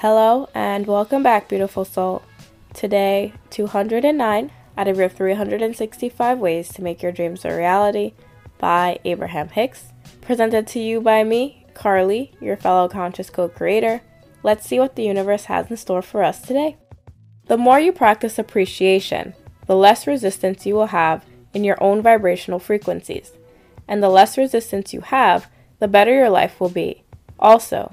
Hello and welcome back, beautiful soul. Today, 209 out of your 365 ways to make your dreams a reality by Abraham Hicks. Presented to you by me, Carlie, your fellow conscious co creator. Let's see what the universe has in store for us today. The more you practice appreciation, the less resistance you will have in your own vibrational frequencies. And the less resistance you have, the better your life will be. Also,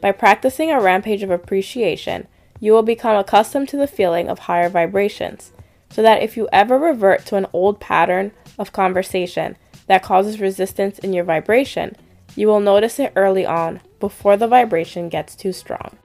by practicing a rampage of appreciation, you will become accustomed to the feeling of higher vibrations, so that if you ever revert to an old pattern of conversation that causes resistance in your vibration, you will notice it early on before the vibration gets too strong.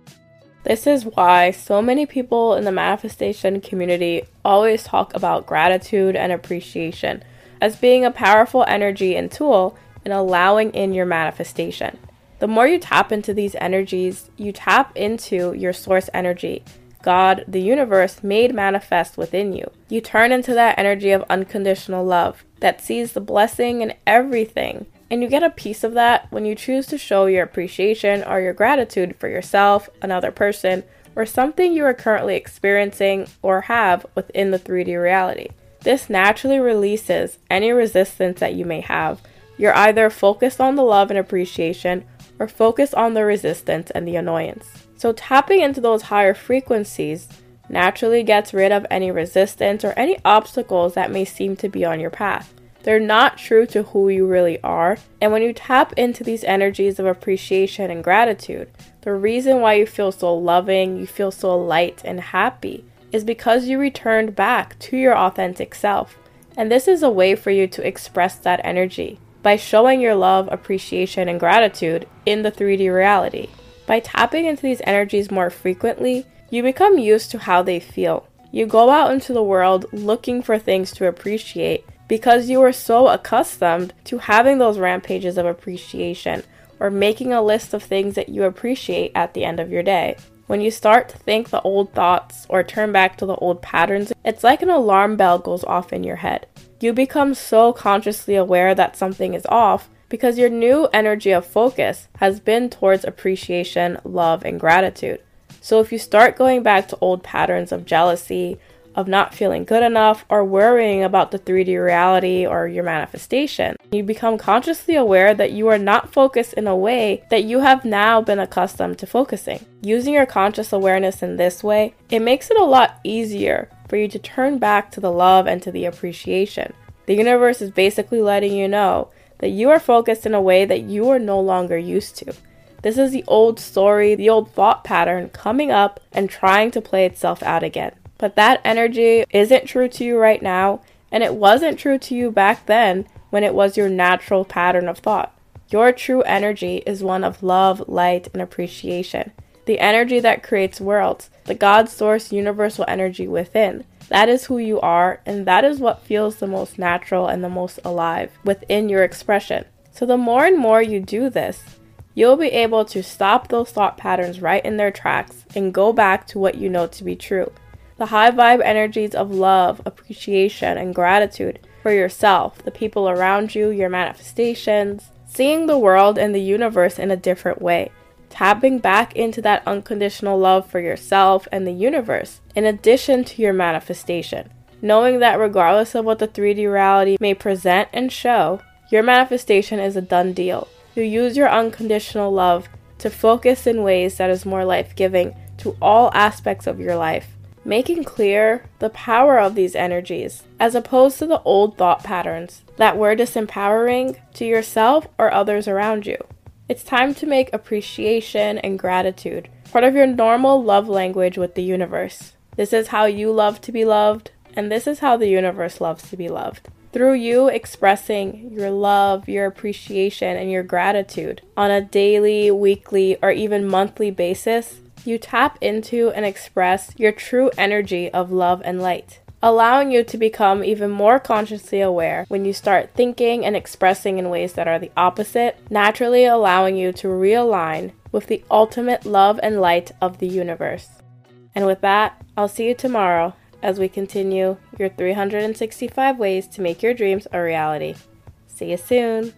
This is why so many people in the manifestation community always talk about gratitude and appreciation as being a powerful energy and tool in allowing in your manifestation. The more you tap into these energies, you tap into your source energy, God, the universe, made manifest within you. You turn into that energy of unconditional love that sees the blessing in everything. And you get a piece of that when you choose to show your appreciation or your gratitude for yourself, another person, or something you are currently experiencing or have within the 3D reality. This naturally releases any resistance that you may have. You're either focused on the love and appreciation or focus on the resistance and the annoyance. So, tapping into those higher frequencies naturally gets rid of any resistance or any obstacles that may seem to be on your path. They're not true to who you really are. And when you tap into these energies of appreciation and gratitude, the reason why you feel so loving, you feel so light and happy, is because you returned back to your authentic self. And this is a way for you to express that energy by showing your love, appreciation, and gratitude in the 3D reality. By tapping into these energies more frequently, you become used to how they feel. You go out into the world looking for things to appreciate because you are so accustomed to having those rampages of appreciation or making a list of things that you appreciate at the end of your day. When you start to think the old thoughts or turn back to the old patterns, it's like an alarm bell goes off in your head. You become so consciously aware that something is off because your new energy of focus has been towards appreciation, love, and gratitude. So if you start going back to old patterns of jealousy, of not feeling good enough, or worrying about the 3D reality or your manifestation, you become consciously aware that you are not focused in a way that you have now been accustomed to focusing. Using your conscious awareness in this way, it makes it a lot easier for you to turn back to the love and to the appreciation. The universe is basically letting you know that you are focused in a way that you are no longer used to. This is the old story, the old thought pattern coming up and trying to play itself out again. But that energy isn't true to you right now, and it wasn't true to you back then when it was your natural pattern of thought. Your true energy is one of love, light, and appreciation the energy that creates worlds, the God source universal energy within. That is who you are, and that is what feels the most natural and the most alive within your expression. So, the more and more you do this, you'll be able to stop those thought patterns right in their tracks and go back to what you know to be true. The high vibe energies of love, appreciation, and gratitude for yourself, the people around you, your manifestations, seeing the world and the universe in a different way tapping back into that unconditional love for yourself and the universe, in addition to your manifestation. Knowing that regardless of what the 3D reality may present and show, your manifestation is a done deal. You use your unconditional love to focus in ways that is more life giving to all aspects of your life, making clear the power of these energies, as opposed to the old thought patterns that were disempowering to yourself or others around you. It's time to make appreciation and gratitude part of your normal love language with the universe. This is how you love to be loved, and this is how the universe loves to be loved. Through you expressing your love, your appreciation, and your gratitude on a daily, weekly, or even monthly basis, you tap into and express your true energy of love and light allowing you to become even more consciously aware when you start thinking and expressing in ways that are the opposite, naturally allowing you to realign with the ultimate love and light of the universe. And with that, I'll see you tomorrow as we continue your 365 ways to make your dreams a reality. See you soon.